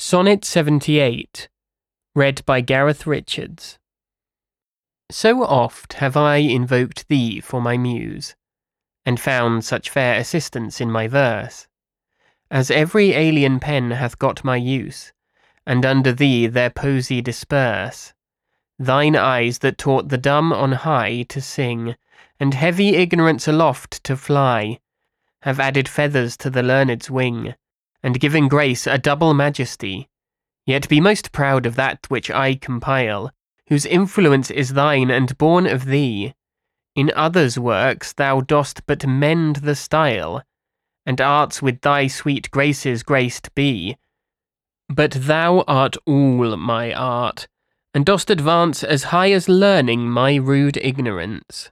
Sonnet 78, read by Gareth Richards. So oft have I invoked thee for my muse, and found such fair assistance in my verse, as every alien pen hath got my use, and under thee their posy disperse. Thine eyes that taught the dumb on high to sing, and heavy ignorance aloft to fly, have added feathers to the learned's wing and giving grace a double majesty. Yet be most proud of that which I compile, whose influence is thine and born of thee. In others' works thou dost but mend the style, and arts with thy sweet graces graced be. But thou art all my art, and dost advance as high as learning my rude ignorance.